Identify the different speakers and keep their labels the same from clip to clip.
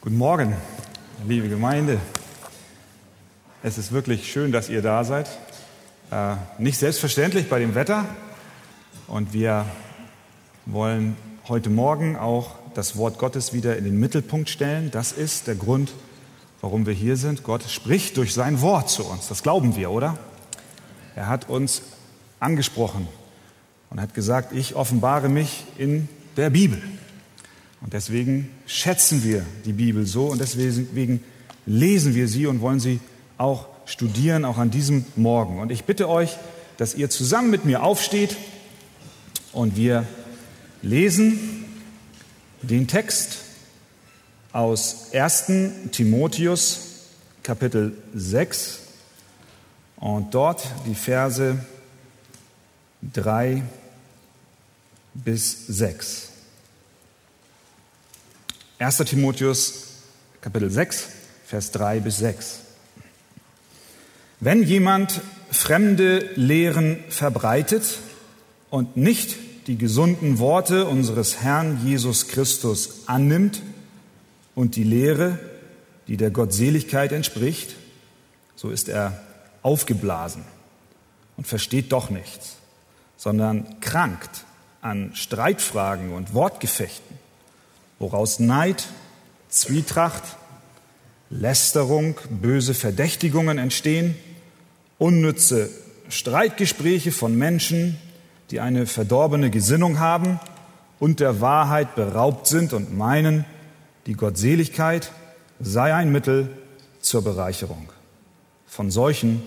Speaker 1: Guten Morgen, liebe Gemeinde. Es ist wirklich schön, dass ihr da seid. Äh, nicht selbstverständlich bei dem Wetter. Und wir wollen heute Morgen auch das Wort Gottes wieder in den Mittelpunkt stellen. Das ist der Grund, warum wir hier sind. Gott spricht durch sein Wort zu uns. Das glauben wir, oder? Er hat uns angesprochen und hat gesagt, ich offenbare mich in der Bibel. Und deswegen schätzen wir die Bibel so und deswegen lesen wir sie und wollen sie auch studieren, auch an diesem Morgen. Und ich bitte euch, dass ihr zusammen mit mir aufsteht und wir lesen den Text aus 1 Timotheus Kapitel 6 und dort die Verse 3 bis 6. 1. Timotheus Kapitel 6, Vers 3 bis 6. Wenn jemand fremde Lehren verbreitet und nicht die gesunden Worte unseres Herrn Jesus Christus annimmt und die Lehre, die der Gottseligkeit entspricht, so ist er aufgeblasen und versteht doch nichts, sondern krankt an Streitfragen und Wortgefechten woraus Neid, Zwietracht, Lästerung, böse Verdächtigungen entstehen, unnütze Streitgespräche von Menschen, die eine verdorbene Gesinnung haben und der Wahrheit beraubt sind und meinen, die Gottseligkeit sei ein Mittel zur Bereicherung. Von solchen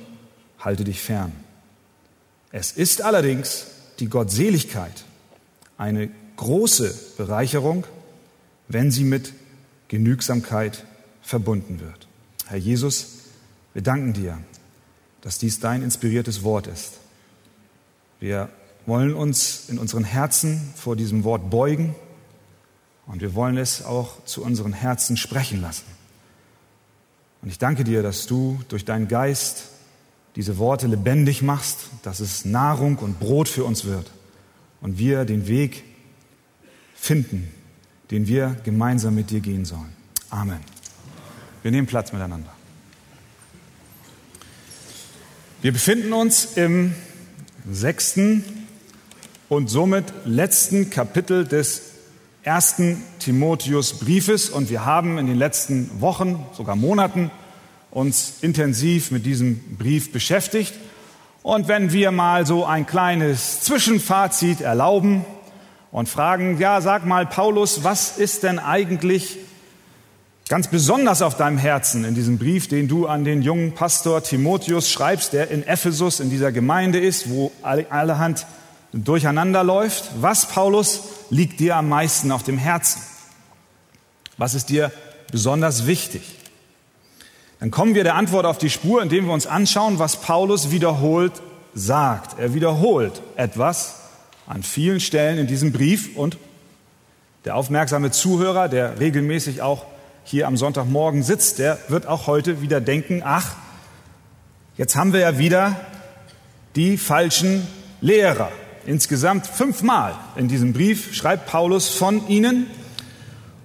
Speaker 1: halte dich fern. Es ist allerdings die Gottseligkeit eine große Bereicherung, wenn sie mit Genügsamkeit verbunden wird. Herr Jesus, wir danken dir, dass dies dein inspiriertes Wort ist. Wir wollen uns in unseren Herzen vor diesem Wort beugen und wir wollen es auch zu unseren Herzen sprechen lassen. Und ich danke dir, dass du durch deinen Geist diese Worte lebendig machst, dass es Nahrung und Brot für uns wird und wir den Weg finden, den wir gemeinsam mit dir gehen sollen. Amen. Wir nehmen Platz miteinander. Wir befinden uns im sechsten und somit letzten Kapitel des ersten Timotheus Briefes und wir haben in den letzten Wochen, sogar Monaten, uns intensiv mit diesem Brief beschäftigt. Und wenn wir mal so ein kleines Zwischenfazit erlauben, und fragen, ja, sag mal, Paulus, was ist denn eigentlich ganz besonders auf deinem Herzen in diesem Brief, den du an den jungen Pastor Timotheus schreibst, der in Ephesus in dieser Gemeinde ist, wo allerhand durcheinander läuft? Was, Paulus, liegt dir am meisten auf dem Herzen? Was ist dir besonders wichtig? Dann kommen wir der Antwort auf die Spur, indem wir uns anschauen, was Paulus wiederholt sagt. Er wiederholt etwas, an vielen Stellen in diesem Brief und der aufmerksame Zuhörer, der regelmäßig auch hier am Sonntagmorgen sitzt, der wird auch heute wieder denken, ach, jetzt haben wir ja wieder die falschen Lehrer. Insgesamt fünfmal in diesem Brief schreibt Paulus von ihnen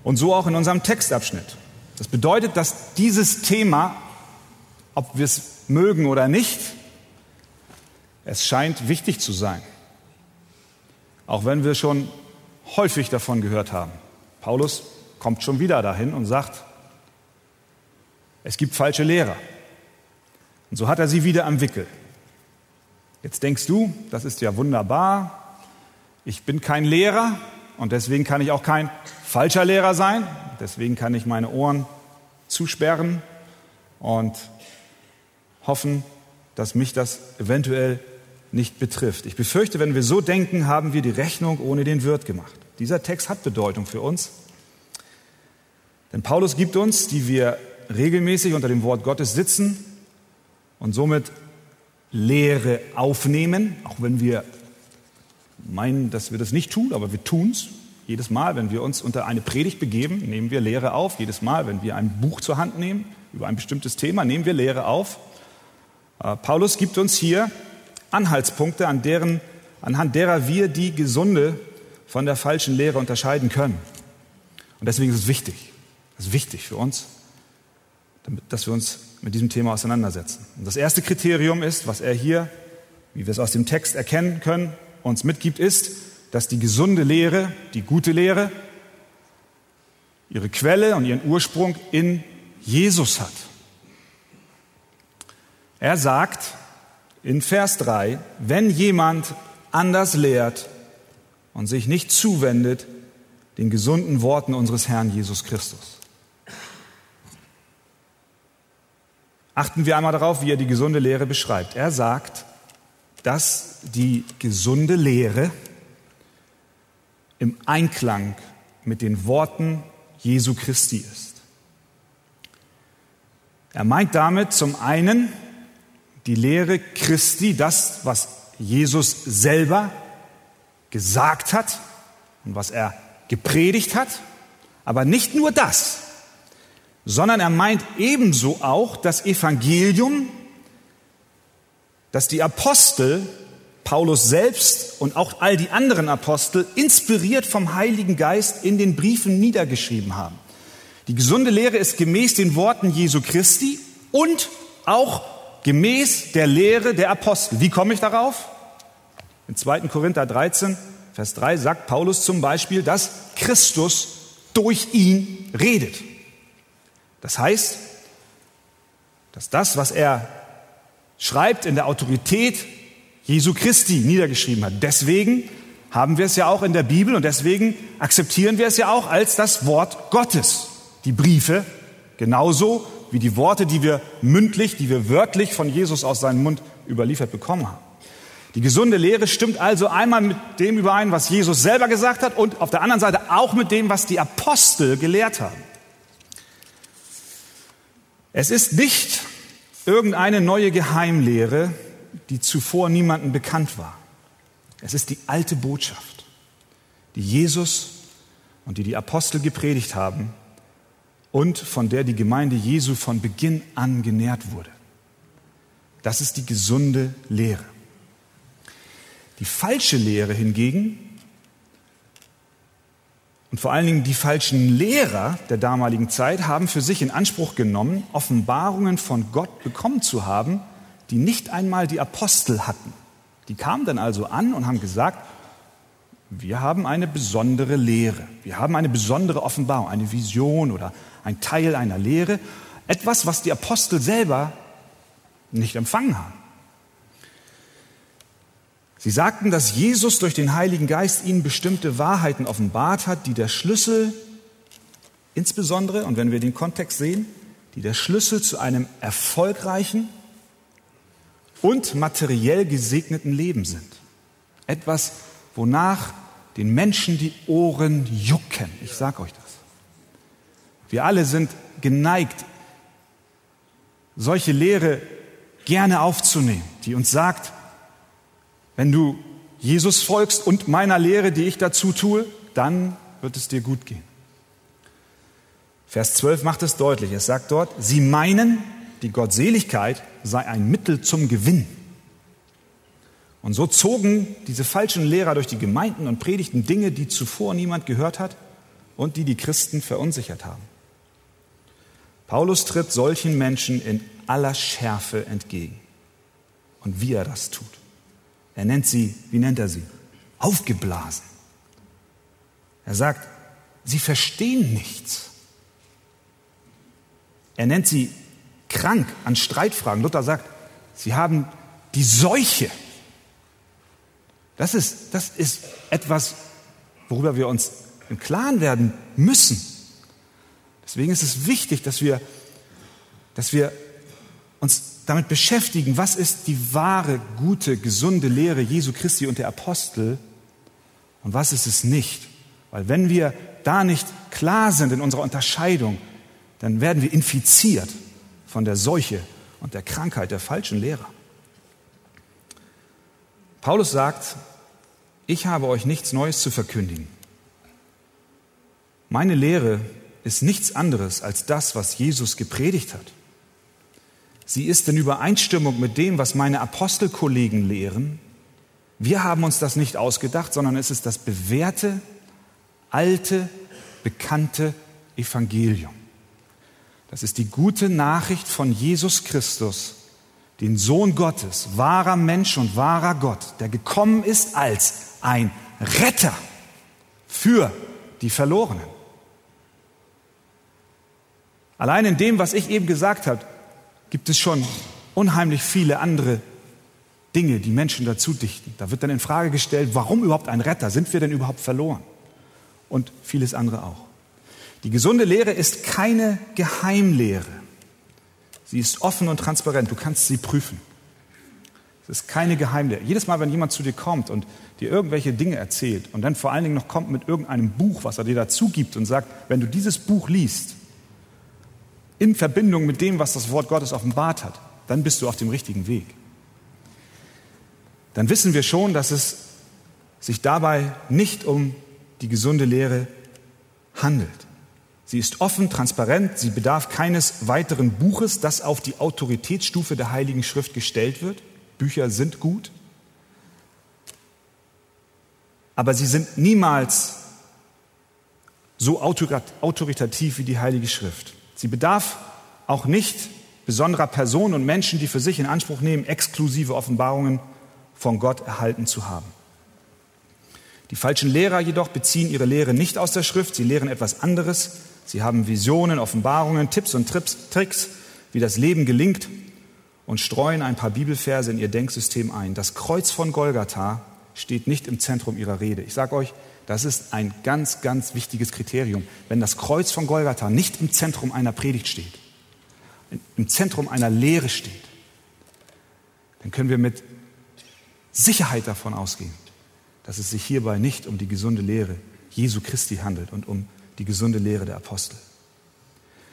Speaker 1: und so auch in unserem Textabschnitt. Das bedeutet, dass dieses Thema, ob wir es mögen oder nicht, es scheint wichtig zu sein. Auch wenn wir schon häufig davon gehört haben. Paulus kommt schon wieder dahin und sagt, es gibt falsche Lehrer. Und so hat er sie wieder am Wickel. Jetzt denkst du, das ist ja wunderbar. Ich bin kein Lehrer und deswegen kann ich auch kein falscher Lehrer sein. Deswegen kann ich meine Ohren zusperren und hoffen, dass mich das eventuell nicht betrifft. Ich befürchte, wenn wir so denken, haben wir die Rechnung ohne den Wirt gemacht. Dieser Text hat Bedeutung für uns. Denn Paulus gibt uns, die wir regelmäßig unter dem Wort Gottes sitzen und somit Lehre aufnehmen, auch wenn wir meinen, dass wir das nicht tun, aber wir tun es. Jedes Mal, wenn wir uns unter eine Predigt begeben, nehmen wir Lehre auf. Jedes Mal, wenn wir ein Buch zur Hand nehmen über ein bestimmtes Thema, nehmen wir Lehre auf. Äh, Paulus gibt uns hier Anhaltspunkte, an deren, anhand derer wir die gesunde von der falschen Lehre unterscheiden können. Und deswegen ist es wichtig. Das ist wichtig für uns, dass wir uns mit diesem Thema auseinandersetzen. Und das erste Kriterium ist, was er hier, wie wir es aus dem Text erkennen können, uns mitgibt, ist, dass die gesunde Lehre, die gute Lehre, ihre Quelle und ihren Ursprung in Jesus hat. Er sagt in Vers 3, wenn jemand anders lehrt und sich nicht zuwendet den gesunden Worten unseres Herrn Jesus Christus. Achten wir einmal darauf, wie er die gesunde Lehre beschreibt. Er sagt, dass die gesunde Lehre im Einklang mit den Worten Jesu Christi ist. Er meint damit zum einen die Lehre Christi, das, was Jesus selber gesagt hat und was er gepredigt hat, aber nicht nur das, sondern er meint ebenso auch das Evangelium, das die Apostel, Paulus selbst und auch all die anderen Apostel, inspiriert vom Heiligen Geist in den Briefen niedergeschrieben haben. Die gesunde Lehre ist gemäß den Worten Jesu Christi und auch gemäß der Lehre der Apostel. Wie komme ich darauf? In 2. Korinther 13, Vers 3 sagt Paulus zum Beispiel, dass Christus durch ihn redet. Das heißt, dass das, was er schreibt, in der Autorität Jesu Christi niedergeschrieben hat. Deswegen haben wir es ja auch in der Bibel und deswegen akzeptieren wir es ja auch als das Wort Gottes. Die Briefe genauso wie die Worte, die wir mündlich, die wir wörtlich von Jesus aus seinem Mund überliefert bekommen haben. Die gesunde Lehre stimmt also einmal mit dem überein, was Jesus selber gesagt hat und auf der anderen Seite auch mit dem, was die Apostel gelehrt haben. Es ist nicht irgendeine neue Geheimlehre, die zuvor niemandem bekannt war. Es ist die alte Botschaft, die Jesus und die die Apostel gepredigt haben und von der die Gemeinde Jesu von Beginn an genährt wurde. Das ist die gesunde Lehre. Die falsche Lehre hingegen und vor allen Dingen die falschen Lehrer der damaligen Zeit haben für sich in Anspruch genommen, Offenbarungen von Gott bekommen zu haben, die nicht einmal die Apostel hatten. Die kamen dann also an und haben gesagt, wir haben eine besondere Lehre, wir haben eine besondere Offenbarung, eine Vision oder ein Teil einer Lehre, etwas, was die Apostel selber nicht empfangen haben. Sie sagten, dass Jesus durch den Heiligen Geist ihnen bestimmte Wahrheiten offenbart hat, die der Schlüssel, insbesondere, und wenn wir den Kontext sehen, die der Schlüssel zu einem erfolgreichen und materiell gesegneten Leben sind. Etwas, wonach den Menschen die Ohren jucken. Ich sage euch. Wir alle sind geneigt, solche Lehre gerne aufzunehmen, die uns sagt, wenn du Jesus folgst und meiner Lehre, die ich dazu tue, dann wird es dir gut gehen. Vers 12 macht es deutlich. Es sagt dort, sie meinen, die Gottseligkeit sei ein Mittel zum Gewinn. Und so zogen diese falschen Lehrer durch die Gemeinden und predigten Dinge, die zuvor niemand gehört hat und die die Christen verunsichert haben. Paulus tritt solchen Menschen in aller Schärfe entgegen. Und wie er das tut. Er nennt sie, wie nennt er sie? Aufgeblasen. Er sagt, sie verstehen nichts. Er nennt sie krank an Streitfragen. Luther sagt, sie haben die Seuche. Das ist, das ist etwas, worüber wir uns im Klaren werden müssen. Deswegen ist es wichtig, dass wir, dass wir uns damit beschäftigen, was ist die wahre, gute, gesunde Lehre Jesu Christi und der Apostel und was ist es nicht. Weil wenn wir da nicht klar sind in unserer Unterscheidung, dann werden wir infiziert von der Seuche und der Krankheit der falschen Lehrer. Paulus sagt, ich habe euch nichts Neues zu verkündigen. Meine Lehre ist nichts anderes als das, was Jesus gepredigt hat. Sie ist in Übereinstimmung mit dem, was meine Apostelkollegen lehren. Wir haben uns das nicht ausgedacht, sondern es ist das bewährte, alte, bekannte Evangelium. Das ist die gute Nachricht von Jesus Christus, den Sohn Gottes, wahrer Mensch und wahrer Gott, der gekommen ist als ein Retter für die Verlorenen. Allein in dem, was ich eben gesagt habe, gibt es schon unheimlich viele andere Dinge, die Menschen dazu dichten. Da wird dann in Frage gestellt, warum überhaupt ein Retter? Sind wir denn überhaupt verloren? Und vieles andere auch. Die gesunde Lehre ist keine Geheimlehre. Sie ist offen und transparent. Du kannst sie prüfen. Es ist keine Geheimlehre. Jedes Mal, wenn jemand zu dir kommt und dir irgendwelche Dinge erzählt und dann vor allen Dingen noch kommt mit irgendeinem Buch, was er dir dazu gibt und sagt, wenn du dieses Buch liest, in Verbindung mit dem, was das Wort Gottes offenbart hat, dann bist du auf dem richtigen Weg. Dann wissen wir schon, dass es sich dabei nicht um die gesunde Lehre handelt. Sie ist offen, transparent, sie bedarf keines weiteren Buches, das auf die Autoritätsstufe der Heiligen Schrift gestellt wird. Bücher sind gut, aber sie sind niemals so autoritativ wie die Heilige Schrift. Sie bedarf auch nicht besonderer Personen und Menschen, die für sich in Anspruch nehmen, exklusive Offenbarungen von Gott erhalten zu haben. Die falschen Lehrer jedoch beziehen ihre Lehre nicht aus der Schrift, sie lehren etwas anderes. Sie haben Visionen, Offenbarungen, Tipps und Tricks, wie das Leben gelingt und streuen ein paar Bibelverse in ihr Denksystem ein. Das Kreuz von Golgatha steht nicht im Zentrum ihrer Rede. Ich sage euch, das ist ein ganz, ganz wichtiges Kriterium. Wenn das Kreuz von Golgatha nicht im Zentrum einer Predigt steht, im Zentrum einer Lehre steht, dann können wir mit Sicherheit davon ausgehen, dass es sich hierbei nicht um die gesunde Lehre Jesu Christi handelt und um die gesunde Lehre der Apostel.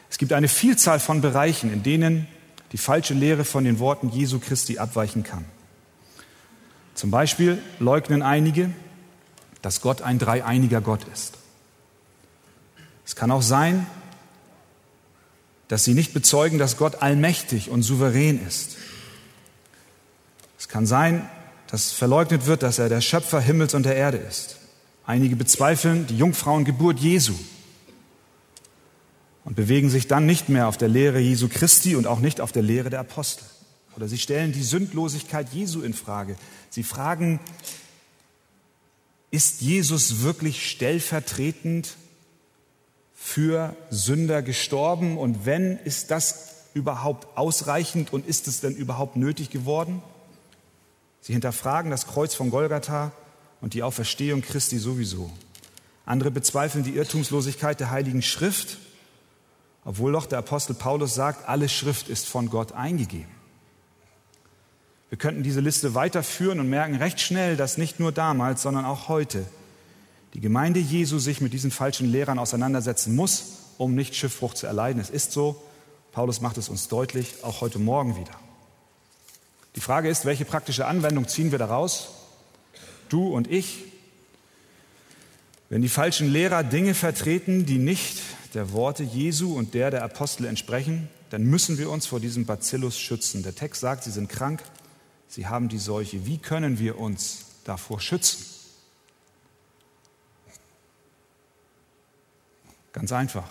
Speaker 1: Es gibt eine Vielzahl von Bereichen, in denen die falsche Lehre von den Worten Jesu Christi abweichen kann. Zum Beispiel leugnen einige, dass Gott ein dreieiniger Gott ist. Es kann auch sein, dass sie nicht bezeugen, dass Gott allmächtig und souverän ist. Es kann sein, dass verleugnet wird, dass er der Schöpfer Himmels und der Erde ist. Einige bezweifeln die Jungfrauengeburt Jesu und bewegen sich dann nicht mehr auf der Lehre Jesu Christi und auch nicht auf der Lehre der Apostel. Oder sie stellen die Sündlosigkeit Jesu in Frage. Sie fragen, ist Jesus wirklich stellvertretend für Sünder gestorben? Und wenn, ist das überhaupt ausreichend und ist es denn überhaupt nötig geworden? Sie hinterfragen das Kreuz von Golgatha und die Auferstehung Christi sowieso. Andere bezweifeln die Irrtumslosigkeit der Heiligen Schrift, obwohl doch der Apostel Paulus sagt, alle Schrift ist von Gott eingegeben. Wir könnten diese Liste weiterführen und merken recht schnell, dass nicht nur damals, sondern auch heute die Gemeinde Jesu sich mit diesen falschen Lehrern auseinandersetzen muss, um nicht Schiffbruch zu erleiden. Es ist so, Paulus macht es uns deutlich, auch heute Morgen wieder. Die Frage ist, welche praktische Anwendung ziehen wir daraus? Du und ich. Wenn die falschen Lehrer Dinge vertreten, die nicht der Worte Jesu und der der Apostel entsprechen, dann müssen wir uns vor diesem Bacillus schützen. Der Text sagt, sie sind krank, sie haben die Seuche. Wie können wir uns davor schützen? Ganz einfach,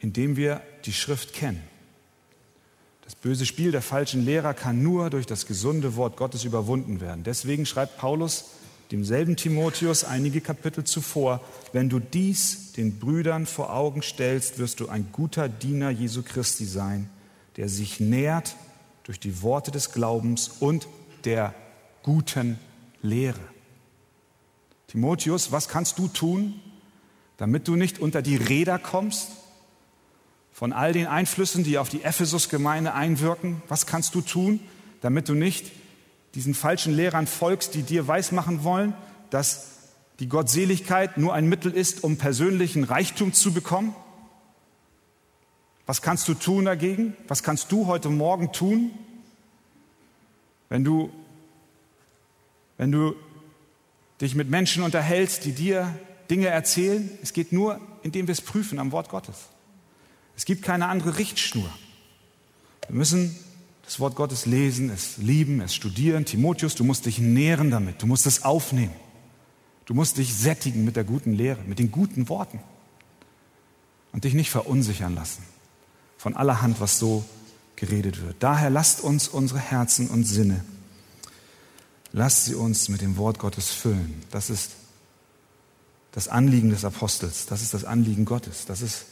Speaker 1: indem wir die Schrift kennen. Das böse Spiel der falschen Lehrer kann nur durch das gesunde Wort Gottes überwunden werden. Deswegen schreibt Paulus demselben Timotheus einige Kapitel zuvor, wenn du dies den Brüdern vor Augen stellst, wirst du ein guter Diener Jesu Christi sein, der sich nährt durch die Worte des Glaubens und der guten Lehre. Timotheus, was kannst du tun, damit du nicht unter die Räder kommst von all den Einflüssen, die auf die Ephesus-Gemeinde einwirken? Was kannst du tun, damit du nicht diesen falschen Lehrern folgst, die dir weismachen wollen, dass die Gottseligkeit nur ein Mittel ist, um persönlichen Reichtum zu bekommen? Was kannst du tun dagegen? Was kannst du heute Morgen tun, wenn du, wenn du dich mit Menschen unterhältst, die dir Dinge erzählen? Es geht nur, indem wir es prüfen am Wort Gottes. Es gibt keine andere Richtschnur. Wir müssen das Wort Gottes lesen, es lieben, es studieren. Timotheus, du musst dich nähren damit, du musst es aufnehmen. Du musst dich sättigen mit der guten Lehre, mit den guten Worten und dich nicht verunsichern lassen von allerhand, was so geredet wird. Daher lasst uns unsere Herzen und Sinne, lasst sie uns mit dem Wort Gottes füllen. Das ist das Anliegen des Apostels, das ist das Anliegen Gottes, das ist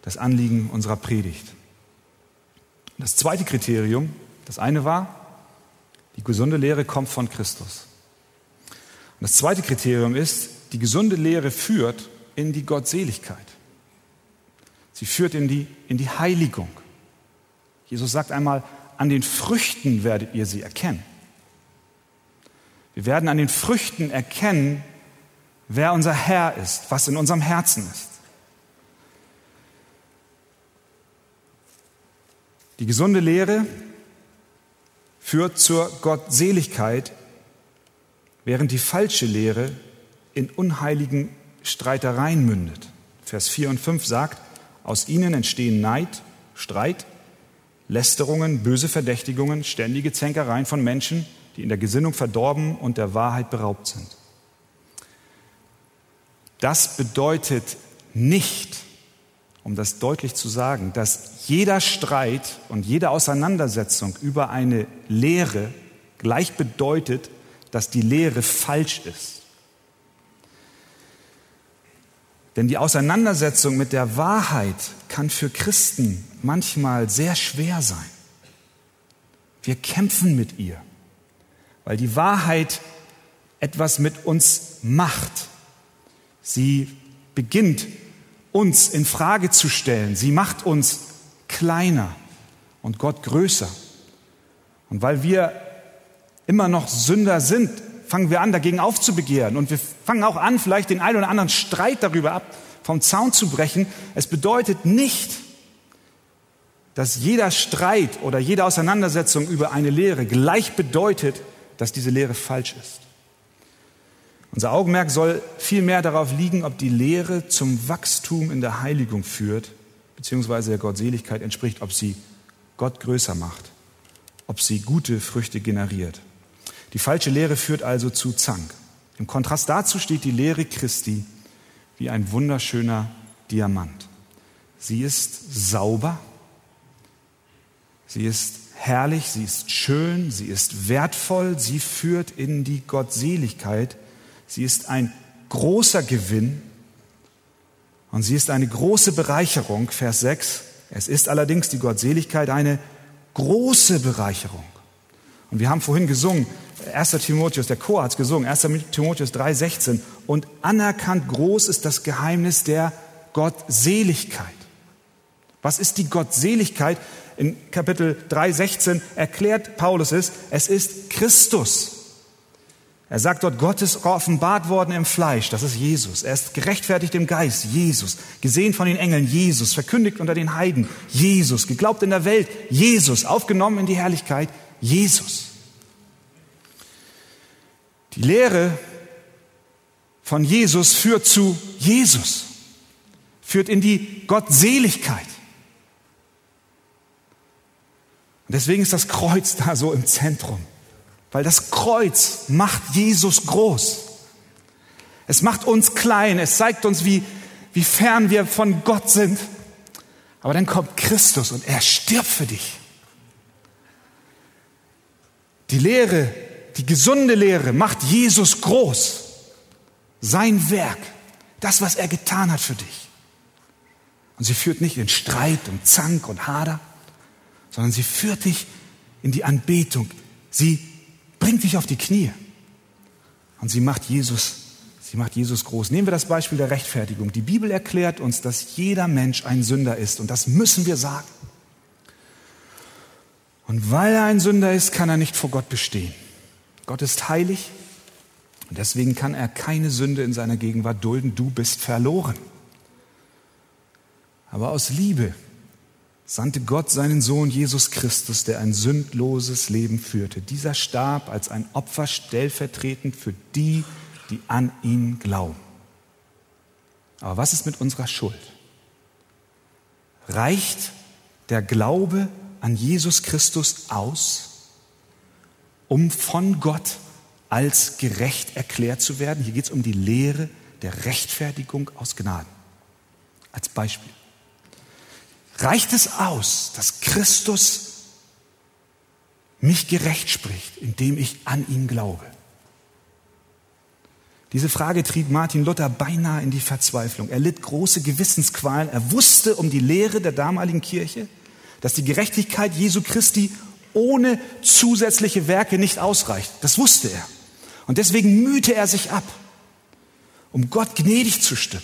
Speaker 1: das Anliegen unserer Predigt. Das zweite Kriterium, das eine war, die gesunde Lehre kommt von Christus. Und das zweite Kriterium ist, die gesunde Lehre führt in die Gottseligkeit. Sie führt in die, in die Heiligung. Jesus sagt einmal, an den Früchten werdet ihr sie erkennen. Wir werden an den Früchten erkennen, wer unser Herr ist, was in unserem Herzen ist. Die gesunde Lehre führt zur Gottseligkeit, während die falsche Lehre in unheiligen Streitereien mündet. Vers 4 und 5 sagt, aus ihnen entstehen Neid, Streit, Lästerungen, böse Verdächtigungen, ständige Zänkereien von Menschen, die in der Gesinnung verdorben und der Wahrheit beraubt sind. Das bedeutet nicht, um das deutlich zu sagen, dass jeder Streit und jede Auseinandersetzung über eine Lehre gleich bedeutet, dass die Lehre falsch ist. Denn die Auseinandersetzung mit der Wahrheit kann für Christen manchmal sehr schwer sein. Wir kämpfen mit ihr, weil die Wahrheit etwas mit uns macht. Sie beginnt uns in Frage zu stellen. Sie macht uns kleiner und Gott größer. Und weil wir immer noch Sünder sind, fangen wir an, dagegen aufzubegehren. Und wir fangen auch an, vielleicht den einen oder anderen Streit darüber ab, vom Zaun zu brechen. Es bedeutet nicht, dass jeder Streit oder jede Auseinandersetzung über eine Lehre gleich bedeutet, dass diese Lehre falsch ist. Unser Augenmerk soll vielmehr darauf liegen, ob die Lehre zum Wachstum in der Heiligung führt, beziehungsweise der Gottseligkeit entspricht, ob sie Gott größer macht, ob sie gute Früchte generiert. Die falsche Lehre führt also zu Zank. Im Kontrast dazu steht die Lehre Christi wie ein wunderschöner Diamant. Sie ist sauber, sie ist herrlich, sie ist schön, sie ist wertvoll, sie führt in die Gottseligkeit, Sie ist ein großer Gewinn und sie ist eine große Bereicherung. Vers 6. Es ist allerdings die Gottseligkeit eine große Bereicherung. Und wir haben vorhin gesungen, 1. Timotheus, der Chor hat es gesungen, 1. Timotheus 3,16. Und anerkannt groß ist das Geheimnis der Gottseligkeit. Was ist die Gottseligkeit? In Kapitel 3,16 erklärt Paulus es, es ist Christus. Er sagt dort, Gott ist offenbart worden im Fleisch, das ist Jesus. Er ist gerechtfertigt im Geist, Jesus. Gesehen von den Engeln, Jesus. Verkündigt unter den Heiden, Jesus. Geglaubt in der Welt, Jesus. Aufgenommen in die Herrlichkeit, Jesus. Die Lehre von Jesus führt zu Jesus, führt in die Gottseligkeit. Und deswegen ist das Kreuz da so im Zentrum. Weil das Kreuz macht Jesus groß. Es macht uns klein. Es zeigt uns, wie, wie fern wir von Gott sind. Aber dann kommt Christus und er stirbt für dich. Die Lehre, die gesunde Lehre macht Jesus groß. Sein Werk, das, was er getan hat für dich. Und sie führt nicht in Streit und Zank und Hader, sondern sie führt dich in die Anbetung. Sie bringt dich auf die Knie. Und sie macht Jesus, sie macht Jesus groß. Nehmen wir das Beispiel der Rechtfertigung. Die Bibel erklärt uns, dass jeder Mensch ein Sünder ist. Und das müssen wir sagen. Und weil er ein Sünder ist, kann er nicht vor Gott bestehen. Gott ist heilig und deswegen kann er keine Sünde in seiner Gegenwart dulden. Du bist verloren. Aber aus Liebe sandte Gott seinen Sohn Jesus Christus, der ein sündloses Leben führte. Dieser starb als ein Opfer stellvertretend für die, die an ihn glauben. Aber was ist mit unserer Schuld? Reicht der Glaube an Jesus Christus aus, um von Gott als gerecht erklärt zu werden? Hier geht es um die Lehre der Rechtfertigung aus Gnaden. Als Beispiel. Reicht es aus, dass Christus mich gerecht spricht, indem ich an ihn glaube? Diese Frage trieb Martin Luther beinahe in die Verzweiflung. Er litt große Gewissensqualen. Er wusste um die Lehre der damaligen Kirche, dass die Gerechtigkeit Jesu Christi ohne zusätzliche Werke nicht ausreicht. Das wusste er. Und deswegen mühte er sich ab, um Gott gnädig zu stimmen.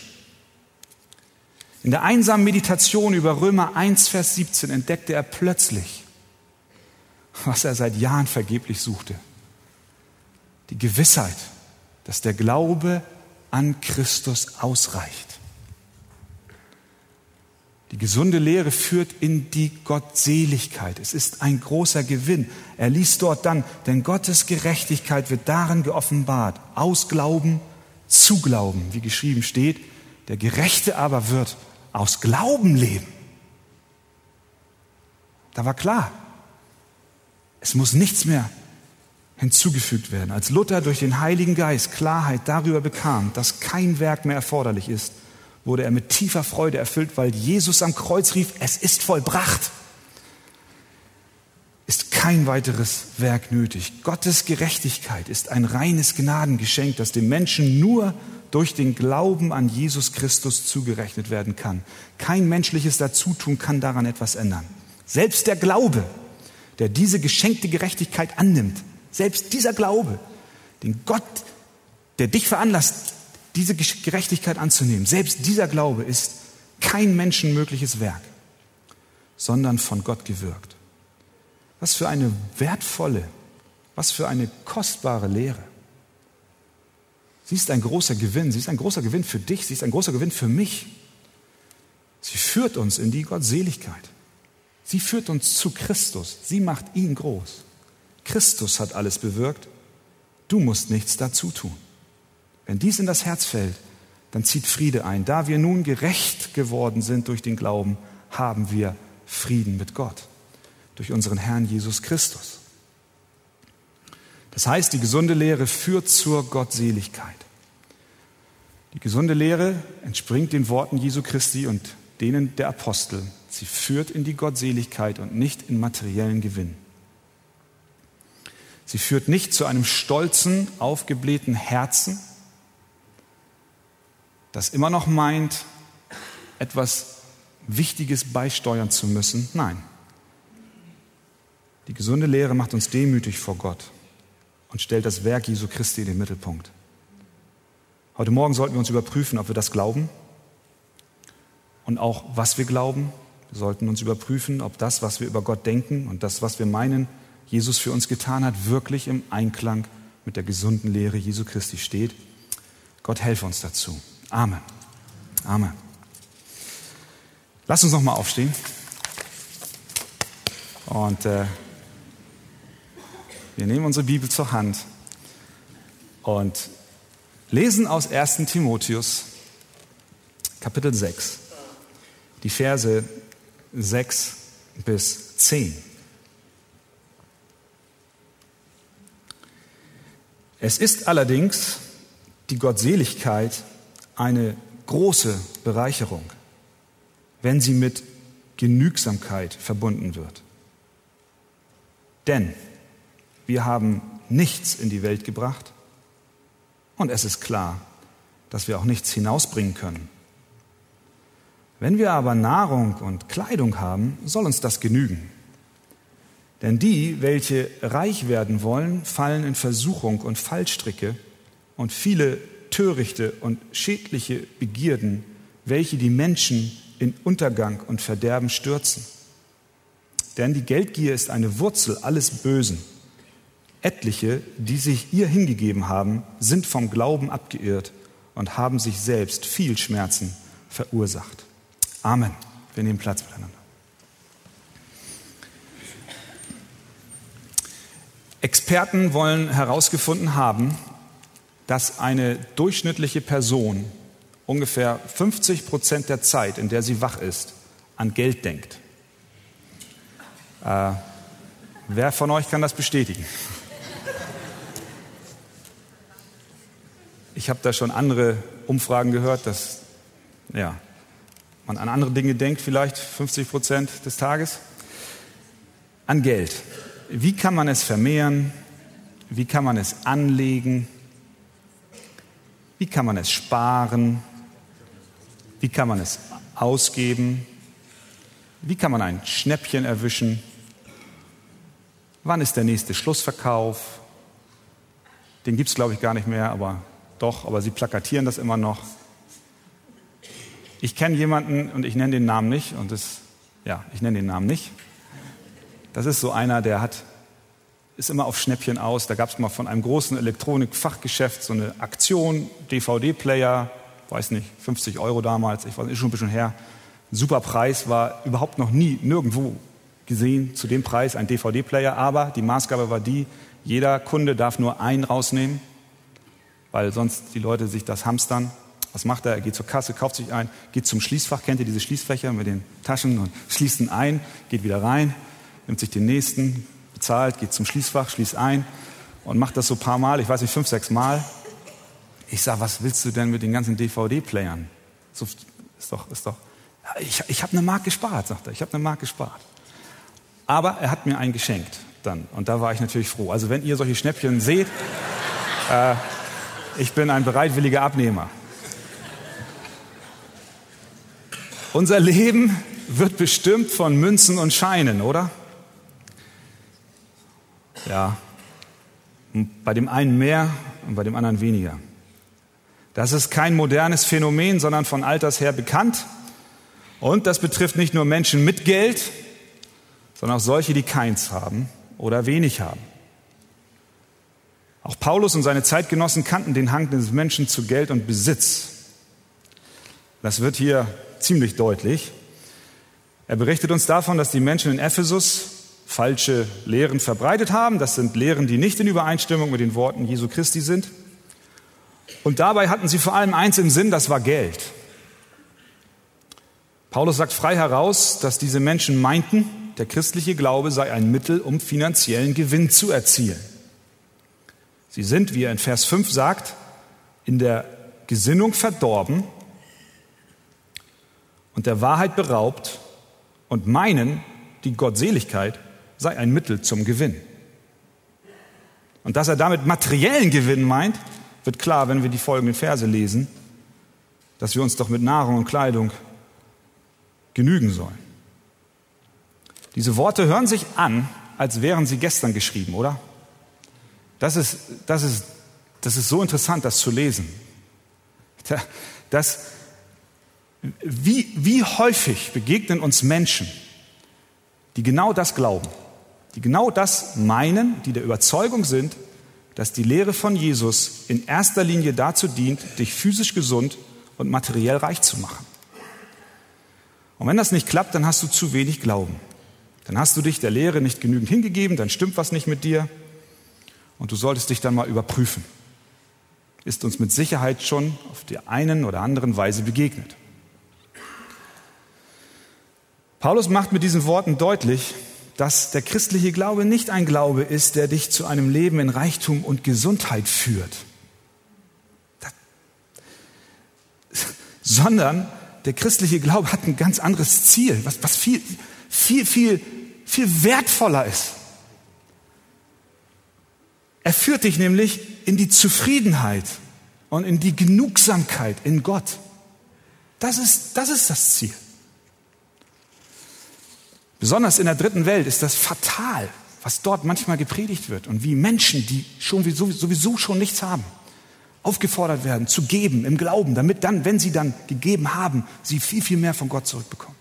Speaker 1: In der einsamen Meditation über Römer 1, Vers 17 entdeckte er plötzlich, was er seit Jahren vergeblich suchte. Die Gewissheit, dass der Glaube an Christus ausreicht. Die gesunde Lehre führt in die Gottseligkeit. Es ist ein großer Gewinn. Er liest dort dann, denn Gottes Gerechtigkeit wird darin geoffenbart, aus Glauben zu Glauben, wie geschrieben steht. Der Gerechte aber wird aus Glauben leben. Da war klar, es muss nichts mehr hinzugefügt werden. Als Luther durch den Heiligen Geist Klarheit darüber bekam, dass kein Werk mehr erforderlich ist, wurde er mit tiefer Freude erfüllt, weil Jesus am Kreuz rief, es ist vollbracht. Ist kein weiteres Werk nötig. Gottes Gerechtigkeit ist ein reines Gnadengeschenk, das dem Menschen nur durch den Glauben an Jesus Christus zugerechnet werden kann. Kein menschliches Dazutun kann daran etwas ändern. Selbst der Glaube, der diese geschenkte Gerechtigkeit annimmt, selbst dieser Glaube, den Gott, der dich veranlasst, diese Gerechtigkeit anzunehmen, selbst dieser Glaube ist kein menschenmögliches Werk, sondern von Gott gewirkt. Was für eine wertvolle, was für eine kostbare Lehre. Sie ist ein großer Gewinn, sie ist ein großer Gewinn für dich, sie ist ein großer Gewinn für mich. Sie führt uns in die Gottseligkeit. Sie führt uns zu Christus. Sie macht ihn groß. Christus hat alles bewirkt. Du musst nichts dazu tun. Wenn dies in das Herz fällt, dann zieht Friede ein. Da wir nun gerecht geworden sind durch den Glauben, haben wir Frieden mit Gott. Durch unseren Herrn Jesus Christus. Das heißt, die gesunde Lehre führt zur Gottseligkeit. Die gesunde Lehre entspringt den Worten Jesu Christi und denen der Apostel. Sie führt in die Gottseligkeit und nicht in materiellen Gewinn. Sie führt nicht zu einem stolzen, aufgeblähten Herzen, das immer noch meint, etwas Wichtiges beisteuern zu müssen. Nein. Die gesunde Lehre macht uns demütig vor Gott und stellt das Werk Jesu Christi in den Mittelpunkt. Heute Morgen sollten wir uns überprüfen, ob wir das glauben und auch was wir glauben. Wir sollten uns überprüfen, ob das, was wir über Gott denken und das, was wir meinen, Jesus für uns getan hat, wirklich im Einklang mit der gesunden Lehre Jesu Christi steht. Gott helfe uns dazu. Amen. Amen. Lass uns noch mal aufstehen. Und äh, wir nehmen unsere Bibel zur Hand und lesen aus 1. Timotheus, Kapitel 6, die Verse 6 bis 10. Es ist allerdings die Gottseligkeit eine große Bereicherung, wenn sie mit Genügsamkeit verbunden wird. Denn wir haben nichts in die Welt gebracht und es ist klar, dass wir auch nichts hinausbringen können. Wenn wir aber Nahrung und Kleidung haben, soll uns das genügen. Denn die, welche reich werden wollen, fallen in Versuchung und Fallstricke und viele törichte und schädliche Begierden, welche die Menschen in Untergang und Verderben stürzen. Denn die Geldgier ist eine Wurzel alles Bösen. Etliche, die sich ihr hingegeben haben, sind vom Glauben abgeirrt und haben sich selbst viel Schmerzen verursacht. Amen. Wir nehmen Platz miteinander. Experten wollen herausgefunden haben, dass eine durchschnittliche Person ungefähr 50 Prozent der Zeit, in der sie wach ist, an Geld denkt. Äh, wer von euch kann das bestätigen? Ich habe da schon andere Umfragen gehört, dass ja, man an andere Dinge denkt, vielleicht 50 Prozent des Tages, an Geld. Wie kann man es vermehren? Wie kann man es anlegen? Wie kann man es sparen? Wie kann man es ausgeben? Wie kann man ein Schnäppchen erwischen? Wann ist der nächste Schlussverkauf? Den gibt es, glaube ich, gar nicht mehr, aber doch, aber sie plakatieren das immer noch. Ich kenne jemanden und ich nenne den Namen nicht und das, ja, ich nenne den Namen nicht. Das ist so einer, der hat, ist immer auf Schnäppchen aus. Da gab es mal von einem großen Elektronikfachgeschäft so eine Aktion, DVD-Player, weiß nicht, 50 Euro damals, ich weiß, ist schon ein bisschen her. Super Preis war überhaupt noch nie nirgendwo gesehen zu dem Preis ein DVD-Player, aber die Maßgabe war die, jeder Kunde darf nur einen rausnehmen, weil sonst die Leute sich das hamstern. Was macht er? Er geht zur Kasse, kauft sich ein, geht zum Schließfach, kennt ihr diese Schließfächer mit den Taschen und schließt ihn ein, geht wieder rein, nimmt sich den nächsten, bezahlt, geht zum Schließfach, schließt ein und macht das so ein paar Mal, ich weiß nicht, fünf, sechs Mal. Ich sage, was willst du denn mit den ganzen DVD-Playern? So, ist doch, ist doch, ich, ich habe eine Mark gespart, sagt er, ich habe eine Mark gespart. Aber er hat mir einen geschenkt dann. Und da war ich natürlich froh. Also wenn ihr solche Schnäppchen seht, äh, ich bin ein bereitwilliger Abnehmer. Unser Leben wird bestimmt von Münzen und Scheinen, oder? Ja. Bei dem einen mehr und bei dem anderen weniger. Das ist kein modernes Phänomen, sondern von alters her bekannt. Und das betrifft nicht nur Menschen mit Geld, sondern auch solche, die keins haben oder wenig haben. Auch Paulus und seine Zeitgenossen kannten den Hang des Menschen zu Geld und Besitz. Das wird hier ziemlich deutlich. Er berichtet uns davon, dass die Menschen in Ephesus falsche Lehren verbreitet haben. Das sind Lehren, die nicht in Übereinstimmung mit den Worten Jesu Christi sind. Und dabei hatten sie vor allem eins im Sinn, das war Geld. Paulus sagt frei heraus, dass diese Menschen meinten, der christliche Glaube sei ein Mittel, um finanziellen Gewinn zu erzielen. Sie sind, wie er in Vers 5 sagt, in der Gesinnung verdorben und der Wahrheit beraubt und meinen, die Gottseligkeit sei ein Mittel zum Gewinn. Und dass er damit materiellen Gewinn meint, wird klar, wenn wir die folgenden Verse lesen, dass wir uns doch mit Nahrung und Kleidung genügen sollen. Diese Worte hören sich an, als wären sie gestern geschrieben, oder? Das ist, das ist, das ist so interessant, das zu lesen. Das, wie, wie häufig begegnen uns Menschen, die genau das glauben, die genau das meinen, die der Überzeugung sind, dass die Lehre von Jesus in erster Linie dazu dient, dich physisch gesund und materiell reich zu machen. Und wenn das nicht klappt, dann hast du zu wenig Glauben. Dann hast du dich der Lehre nicht genügend hingegeben, dann stimmt was nicht mit dir und du solltest dich dann mal überprüfen. Ist uns mit Sicherheit schon auf der einen oder anderen Weise begegnet. Paulus macht mit diesen Worten deutlich, dass der christliche Glaube nicht ein Glaube ist, der dich zu einem Leben in Reichtum und Gesundheit führt, sondern der christliche Glaube hat ein ganz anderes Ziel, was, was viel, viel, viel, viel wertvoller ist. Er führt dich nämlich in die Zufriedenheit und in die Genugsamkeit in Gott. Das ist, das ist das Ziel. Besonders in der dritten Welt ist das fatal, was dort manchmal gepredigt wird und wie Menschen, die schon sowieso schon nichts haben, aufgefordert werden zu geben im Glauben, damit dann, wenn sie dann gegeben haben, sie viel, viel mehr von Gott zurückbekommen.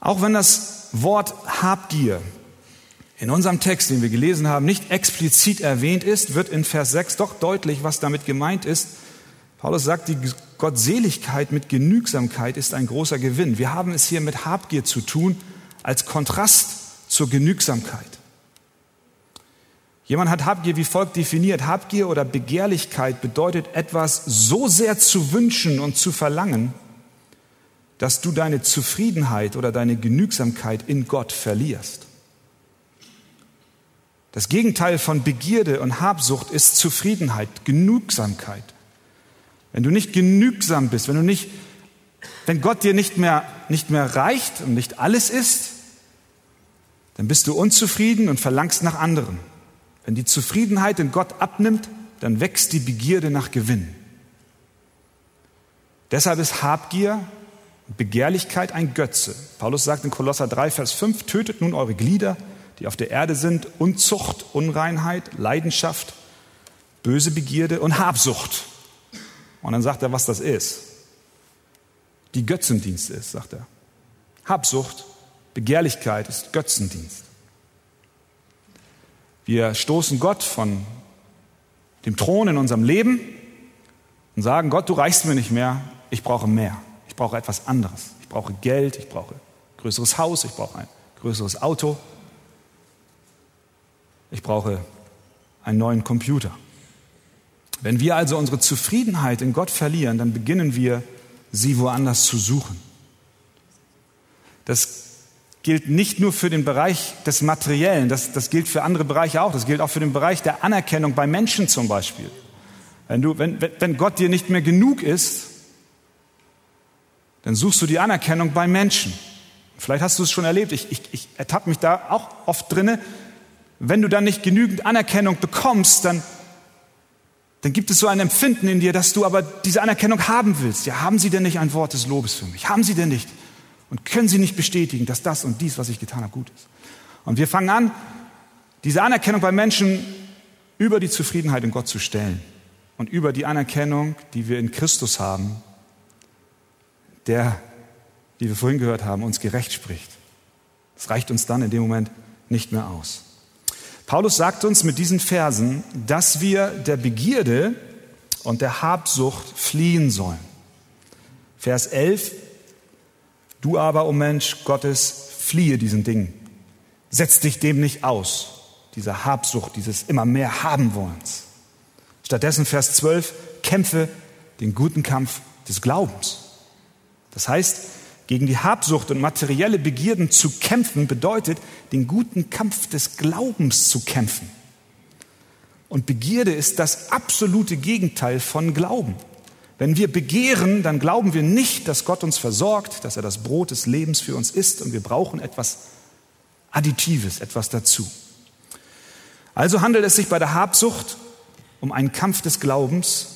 Speaker 1: Auch wenn das Wort Habgier in unserem Text, den wir gelesen haben, nicht explizit erwähnt ist, wird in Vers 6 doch deutlich, was damit gemeint ist. Paulus sagt, die Gottseligkeit mit Genügsamkeit ist ein großer Gewinn. Wir haben es hier mit Habgier zu tun als Kontrast zur Genügsamkeit. Jemand hat Habgier wie folgt definiert. Habgier oder Begehrlichkeit bedeutet etwas so sehr zu wünschen und zu verlangen, dass du deine Zufriedenheit oder deine Genügsamkeit in Gott verlierst. Das Gegenteil von Begierde und Habsucht ist Zufriedenheit, Genügsamkeit. Wenn du nicht genügsam bist, wenn du nicht wenn Gott dir nicht mehr, nicht mehr reicht und nicht alles ist, dann bist du unzufrieden und verlangst nach anderem. Wenn die Zufriedenheit in Gott abnimmt, dann wächst die Begierde nach Gewinn. Deshalb ist Habgier und Begehrlichkeit ein Götze. Paulus sagt in Kolosser 3, Vers 5, tötet nun eure Glieder, die auf der Erde sind, Unzucht, Unreinheit, Leidenschaft, böse Begierde und Habsucht. Und dann sagt er, was das ist. Die Götzendienst ist, sagt er. Habsucht, Begehrlichkeit ist Götzendienst. Wir stoßen Gott von dem Thron in unserem Leben und sagen, Gott, du reichst mir nicht mehr, ich brauche mehr. Ich brauche etwas anderes. Ich brauche Geld, ich brauche ein größeres Haus, ich brauche ein größeres Auto. Ich brauche einen neuen Computer. Wenn wir also unsere Zufriedenheit in Gott verlieren, dann beginnen wir, sie woanders zu suchen. Das gilt nicht nur für den Bereich des Materiellen, das, das gilt für andere Bereiche auch. Das gilt auch für den Bereich der Anerkennung bei Menschen zum Beispiel. Wenn, du, wenn, wenn Gott dir nicht mehr genug ist, dann suchst du die Anerkennung bei Menschen. Vielleicht hast du es schon erlebt. Ich, ich, ich ertappe mich da auch oft drinne. Wenn du dann nicht genügend Anerkennung bekommst, dann dann gibt es so ein Empfinden in dir, dass du aber diese Anerkennung haben willst. Ja, haben Sie denn nicht ein Wort des Lobes für mich? Haben Sie denn nicht? Und können Sie nicht bestätigen, dass das und dies, was ich getan habe, gut ist? Und wir fangen an, diese Anerkennung bei Menschen über die Zufriedenheit in Gott zu stellen und über die Anerkennung, die wir in Christus haben, der, wie wir vorhin gehört haben, uns gerecht spricht. Das reicht uns dann in dem Moment nicht mehr aus. Paulus sagt uns mit diesen Versen, dass wir der Begierde und der Habsucht fliehen sollen. Vers 11, du aber, o oh Mensch Gottes, fliehe diesen Dingen. Setz dich dem nicht aus, dieser Habsucht, dieses immer mehr haben wollens. Stattdessen Vers 12, kämpfe den guten Kampf des Glaubens. Das heißt, gegen die Habsucht und materielle Begierden zu kämpfen bedeutet, den guten Kampf des Glaubens zu kämpfen. Und Begierde ist das absolute Gegenteil von Glauben. Wenn wir begehren, dann glauben wir nicht, dass Gott uns versorgt, dass er das Brot des Lebens für uns ist und wir brauchen etwas Additives, etwas dazu. Also handelt es sich bei der Habsucht um einen Kampf des Glaubens.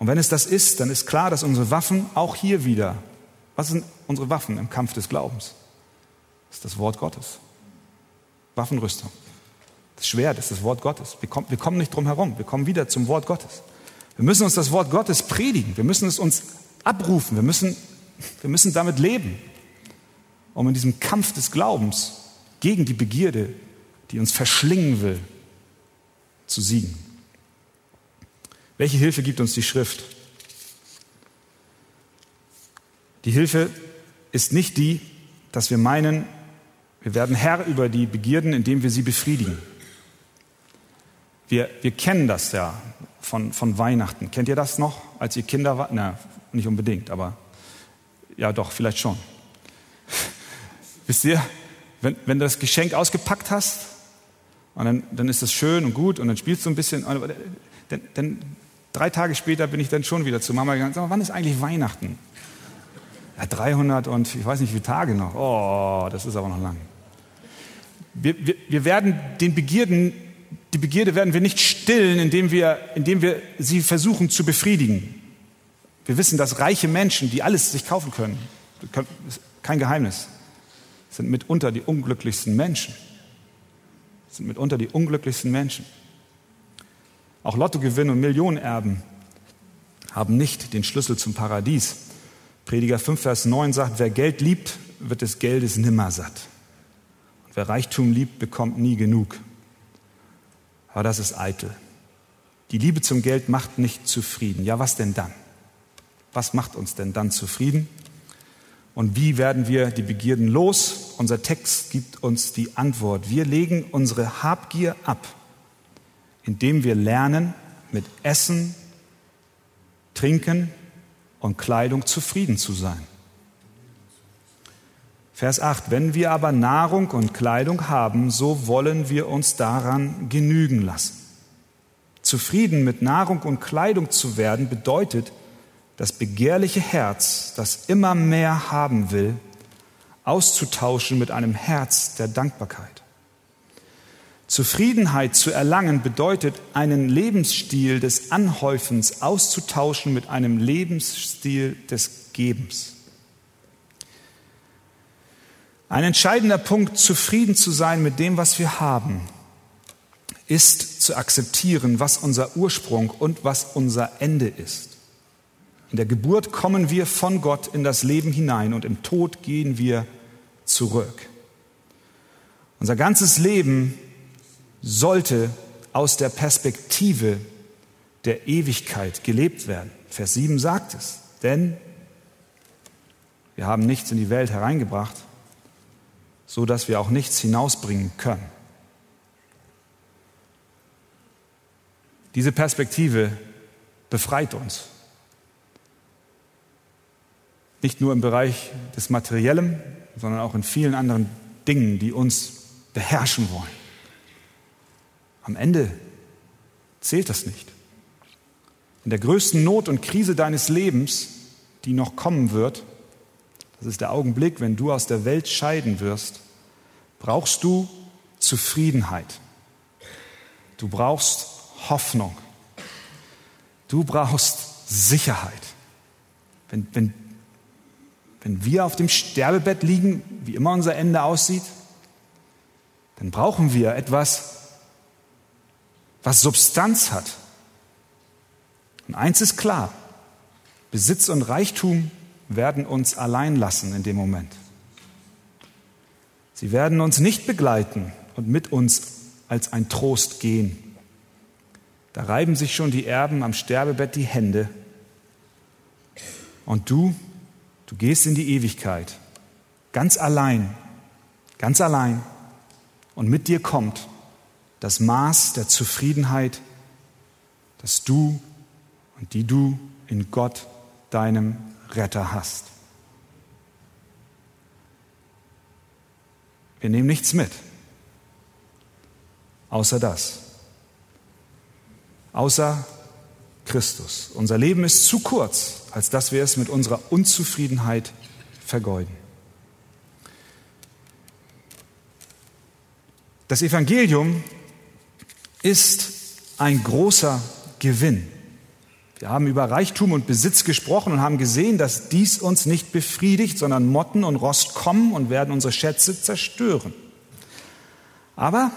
Speaker 1: Und wenn es das ist, dann ist klar, dass unsere Waffen auch hier wieder was sind unsere Waffen im Kampf des Glaubens? Das ist das Wort Gottes. Waffenrüstung. Das Schwert ist das Wort Gottes. Wir kommen, wir kommen nicht drum herum. Wir kommen wieder zum Wort Gottes. Wir müssen uns das Wort Gottes predigen. Wir müssen es uns abrufen. Wir müssen, wir müssen damit leben, um in diesem Kampf des Glaubens gegen die Begierde, die uns verschlingen will, zu siegen. Welche Hilfe gibt uns die Schrift? Die Hilfe ist nicht die, dass wir meinen, wir werden Herr über die Begierden, indem wir sie befriedigen. Wir, wir kennen das ja von, von Weihnachten. Kennt ihr das noch, als ihr Kinder wart? Na, nicht unbedingt, aber ja doch, vielleicht schon. Wisst ihr, wenn, wenn du das Geschenk ausgepackt hast, und dann, dann ist das schön und gut und dann spielst du ein bisschen, dann, dann drei Tage später bin ich dann schon wieder zu Mama gegangen, sag mal, wann ist eigentlich Weihnachten? Ja, 300 und ich weiß nicht wie Tage noch. Oh, das ist aber noch lang. Wir, wir, wir werden den Begierden, die Begierde werden wir nicht stillen, indem wir, indem wir sie versuchen zu befriedigen. Wir wissen, dass reiche Menschen, die alles sich kaufen können, kein Geheimnis, sind mitunter die unglücklichsten Menschen. Sind mitunter die unglücklichsten Menschen. Auch Lottogewinn und Millionenerben haben nicht den Schlüssel zum Paradies. Prediger 5, Vers 9 sagt, wer Geld liebt, wird des Geldes nimmer satt. Und wer Reichtum liebt, bekommt nie genug. Aber das ist eitel. Die Liebe zum Geld macht nicht zufrieden. Ja, was denn dann? Was macht uns denn dann zufrieden? Und wie werden wir die Begierden los? Unser Text gibt uns die Antwort. Wir legen unsere Habgier ab, indem wir lernen, mit Essen, Trinken und Kleidung zufrieden zu sein. Vers 8. Wenn wir aber Nahrung und Kleidung haben, so wollen wir uns daran genügen lassen. Zufrieden mit Nahrung und Kleidung zu werden bedeutet, das begehrliche Herz, das immer mehr haben will, auszutauschen mit einem Herz der Dankbarkeit. Zufriedenheit zu erlangen bedeutet, einen Lebensstil des Anhäufens auszutauschen mit einem Lebensstil des Gebens. Ein entscheidender Punkt, zufrieden zu sein mit dem, was wir haben, ist zu akzeptieren, was unser Ursprung und was unser Ende ist. In der Geburt kommen wir von Gott in das Leben hinein und im Tod gehen wir zurück. Unser ganzes Leben sollte aus der Perspektive der Ewigkeit gelebt werden. Vers 7 sagt es, denn wir haben nichts in die Welt hereingebracht, so dass wir auch nichts hinausbringen können. Diese Perspektive befreit uns. Nicht nur im Bereich des Materiellen, sondern auch in vielen anderen Dingen, die uns beherrschen wollen. Am Ende zählt das nicht. In der größten Not und Krise deines Lebens, die noch kommen wird, das ist der Augenblick, wenn du aus der Welt scheiden wirst, brauchst du Zufriedenheit. Du brauchst Hoffnung. Du brauchst Sicherheit. Wenn, wenn, wenn wir auf dem Sterbebett liegen, wie immer unser Ende aussieht, dann brauchen wir etwas, was Substanz hat. Und eins ist klar, Besitz und Reichtum werden uns allein lassen in dem Moment. Sie werden uns nicht begleiten und mit uns als ein Trost gehen. Da reiben sich schon die Erben am Sterbebett die Hände. Und du, du gehst in die Ewigkeit, ganz allein, ganz allein. Und mit dir kommt das Maß der Zufriedenheit, das du und die du in Gott, deinem Retter, hast. Wir nehmen nichts mit, außer das, außer Christus. Unser Leben ist zu kurz, als dass wir es mit unserer Unzufriedenheit vergeuden. Das Evangelium ist ein großer Gewinn. Wir haben über Reichtum und Besitz gesprochen und haben gesehen, dass dies uns nicht befriedigt, sondern Motten und Rost kommen und werden unsere Schätze zerstören. Aber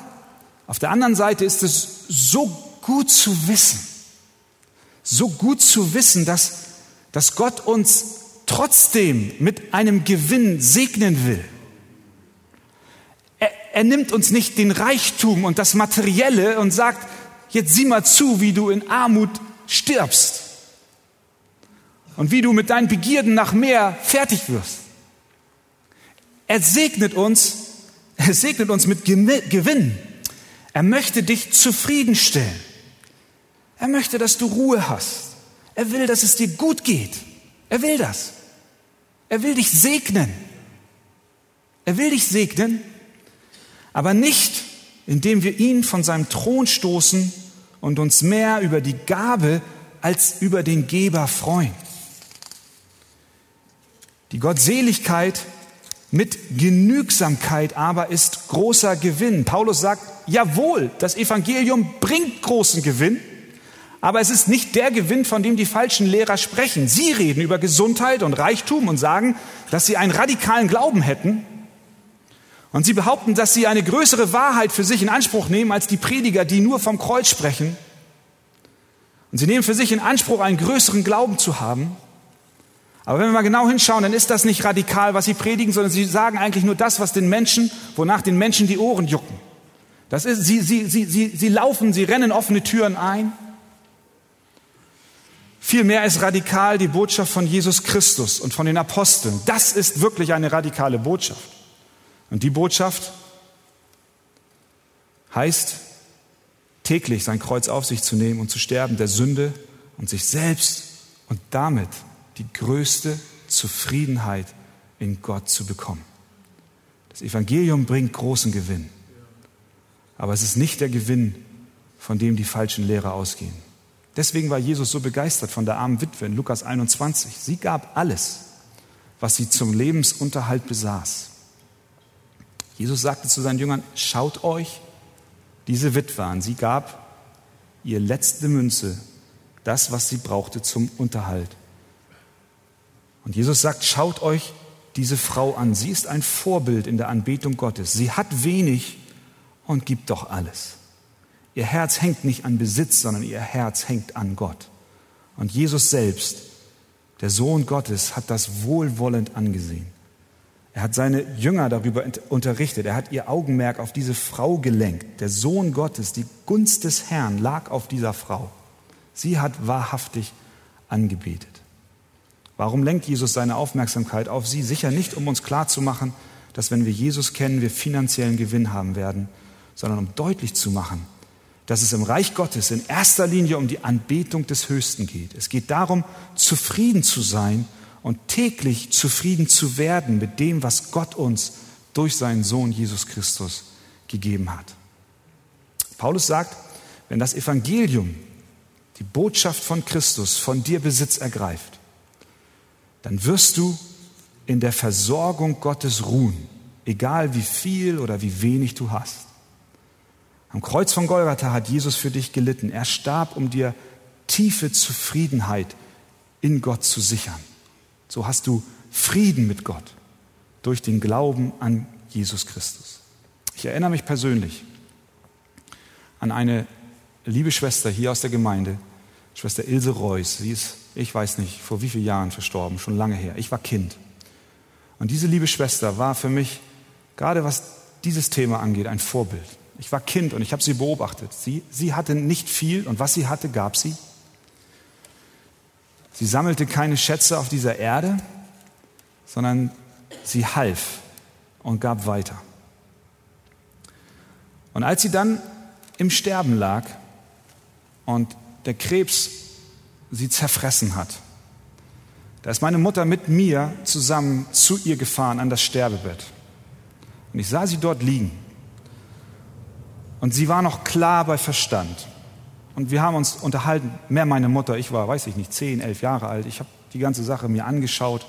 Speaker 1: auf der anderen Seite ist es so gut zu wissen, so gut zu wissen, dass, dass Gott uns trotzdem mit einem Gewinn segnen will. Er nimmt uns nicht den Reichtum und das Materielle und sagt, jetzt sieh mal zu, wie du in Armut stirbst und wie du mit deinen Begierden nach mehr fertig wirst. Er segnet uns, er segnet uns mit Gewinn. Er möchte dich zufriedenstellen. Er möchte, dass du Ruhe hast. Er will, dass es dir gut geht. Er will das. Er will dich segnen. Er will dich segnen aber nicht, indem wir ihn von seinem Thron stoßen und uns mehr über die Gabe als über den Geber freuen. Die Gottseligkeit mit Genügsamkeit aber ist großer Gewinn. Paulus sagt, jawohl, das Evangelium bringt großen Gewinn, aber es ist nicht der Gewinn, von dem die falschen Lehrer sprechen. Sie reden über Gesundheit und Reichtum und sagen, dass sie einen radikalen Glauben hätten, und sie behaupten, dass sie eine größere Wahrheit für sich in Anspruch nehmen als die Prediger, die nur vom Kreuz sprechen. Und sie nehmen für sich in Anspruch, einen größeren Glauben zu haben. Aber wenn wir mal genau hinschauen, dann ist das nicht radikal, was sie predigen, sondern sie sagen eigentlich nur das, was den Menschen, wonach den Menschen die Ohren jucken. Das ist, sie, sie, sie, sie, sie laufen, sie rennen offene Türen ein. Vielmehr ist radikal die Botschaft von Jesus Christus und von den Aposteln. Das ist wirklich eine radikale Botschaft. Und die Botschaft heißt, täglich sein Kreuz auf sich zu nehmen und zu sterben der Sünde und sich selbst und damit die größte Zufriedenheit in Gott zu bekommen. Das Evangelium bringt großen Gewinn, aber es ist nicht der Gewinn, von dem die falschen Lehrer ausgehen. Deswegen war Jesus so begeistert von der armen Witwe in Lukas 21. Sie gab alles, was sie zum Lebensunterhalt besaß. Jesus sagte zu seinen Jüngern, schaut euch diese Witwe an. Sie gab ihr letzte Münze, das, was sie brauchte zum Unterhalt. Und Jesus sagt, schaut euch diese Frau an. Sie ist ein Vorbild in der Anbetung Gottes. Sie hat wenig und gibt doch alles. Ihr Herz hängt nicht an Besitz, sondern ihr Herz hängt an Gott. Und Jesus selbst, der Sohn Gottes, hat das wohlwollend angesehen. Er hat seine Jünger darüber unterrichtet. Er hat ihr Augenmerk auf diese Frau gelenkt. Der Sohn Gottes, die Gunst des Herrn lag auf dieser Frau. Sie hat wahrhaftig angebetet. Warum lenkt Jesus seine Aufmerksamkeit auf sie? Sicher nicht, um uns klarzumachen, dass wenn wir Jesus kennen, wir finanziellen Gewinn haben werden, sondern um deutlich zu machen, dass es im Reich Gottes in erster Linie um die Anbetung des Höchsten geht. Es geht darum, zufrieden zu sein und täglich zufrieden zu werden mit dem, was Gott uns durch seinen Sohn Jesus Christus gegeben hat. Paulus sagt, wenn das Evangelium, die Botschaft von Christus von dir Besitz ergreift, dann wirst du in der Versorgung Gottes ruhen, egal wie viel oder wie wenig du hast. Am Kreuz von Golgatha hat Jesus für dich gelitten. Er starb, um dir tiefe Zufriedenheit in Gott zu sichern. So hast du Frieden mit Gott durch den Glauben an Jesus Christus. Ich erinnere mich persönlich an eine liebe Schwester hier aus der Gemeinde, Schwester Ilse Reuss. Sie ist, ich weiß nicht, vor wie vielen Jahren verstorben, schon lange her. Ich war Kind. Und diese liebe Schwester war für mich, gerade was dieses Thema angeht, ein Vorbild. Ich war Kind und ich habe sie beobachtet. Sie, sie hatte nicht viel und was sie hatte, gab sie. Sie sammelte keine Schätze auf dieser Erde, sondern sie half und gab weiter. Und als sie dann im Sterben lag und der Krebs sie zerfressen hat, da ist meine Mutter mit mir zusammen zu ihr gefahren an das Sterbebett. Und ich sah sie dort liegen. Und sie war noch klar bei Verstand. Und wir haben uns unterhalten, mehr meine Mutter, ich war, weiß ich nicht, zehn, elf Jahre alt. Ich habe die ganze Sache mir angeschaut.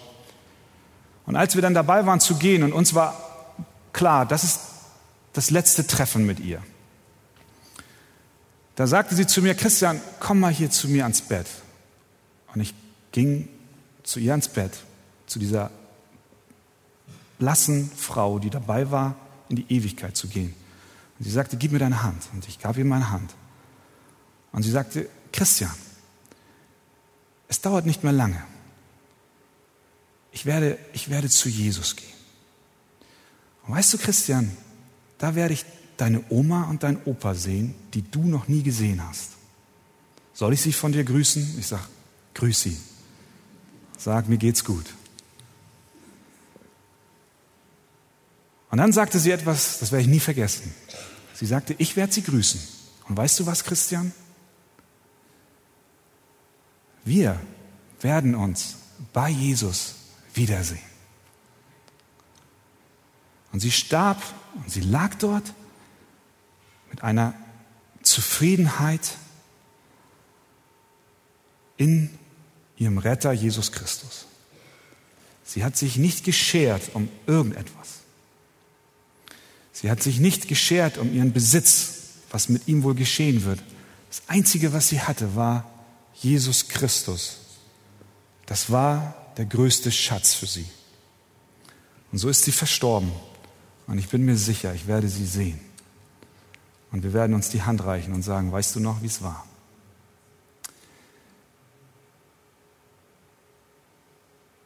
Speaker 1: Und als wir dann dabei waren zu gehen und uns war klar, das ist das letzte Treffen mit ihr, da sagte sie zu mir, Christian, komm mal hier zu mir ans Bett. Und ich ging zu ihr ans Bett, zu dieser blassen Frau, die dabei war, in die Ewigkeit zu gehen. Und sie sagte, gib mir deine Hand. Und ich gab ihr meine Hand. Und sie sagte, Christian, es dauert nicht mehr lange. Ich werde, ich werde zu Jesus gehen. Und weißt du, Christian, da werde ich deine Oma und deinen Opa sehen, die du noch nie gesehen hast. Soll ich sie von dir grüßen? Ich sage, grüß sie. Sag, mir geht's gut. Und dann sagte sie etwas, das werde ich nie vergessen. Sie sagte, ich werde sie grüßen. Und weißt du was, Christian? Wir werden uns bei Jesus wiedersehen. Und sie starb und sie lag dort mit einer Zufriedenheit in ihrem Retter Jesus Christus. Sie hat sich nicht geschert um irgendetwas. Sie hat sich nicht geschert um ihren Besitz, was mit ihm wohl geschehen wird. Das Einzige, was sie hatte, war Jesus Christus. Das war der größte Schatz für sie. Und so ist sie verstorben. Und ich bin mir sicher, ich werde sie sehen. Und wir werden uns die Hand reichen und sagen, weißt du noch, wie es war?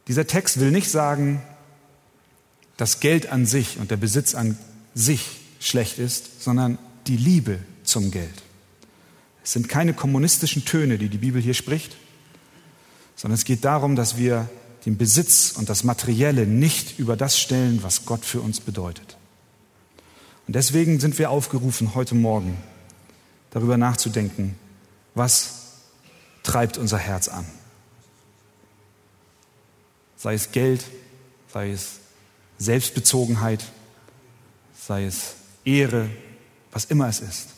Speaker 1: Dieser Text will nicht sagen, dass Geld an sich und der Besitz an sich schlecht ist, sondern die Liebe zum Geld. Es sind keine kommunistischen Töne, die die Bibel hier spricht, sondern es geht darum, dass wir den Besitz und das Materielle nicht über das stellen, was Gott für uns bedeutet. Und deswegen sind wir aufgerufen, heute Morgen darüber nachzudenken, was treibt unser Herz an. Sei es Geld, sei es Selbstbezogenheit, sei es Ehre, was immer es ist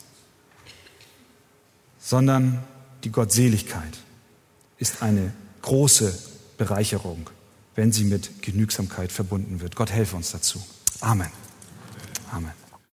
Speaker 1: sondern die Gottseligkeit ist eine große Bereicherung, wenn sie mit Genügsamkeit verbunden wird. Gott helfe uns dazu. Amen. Amen.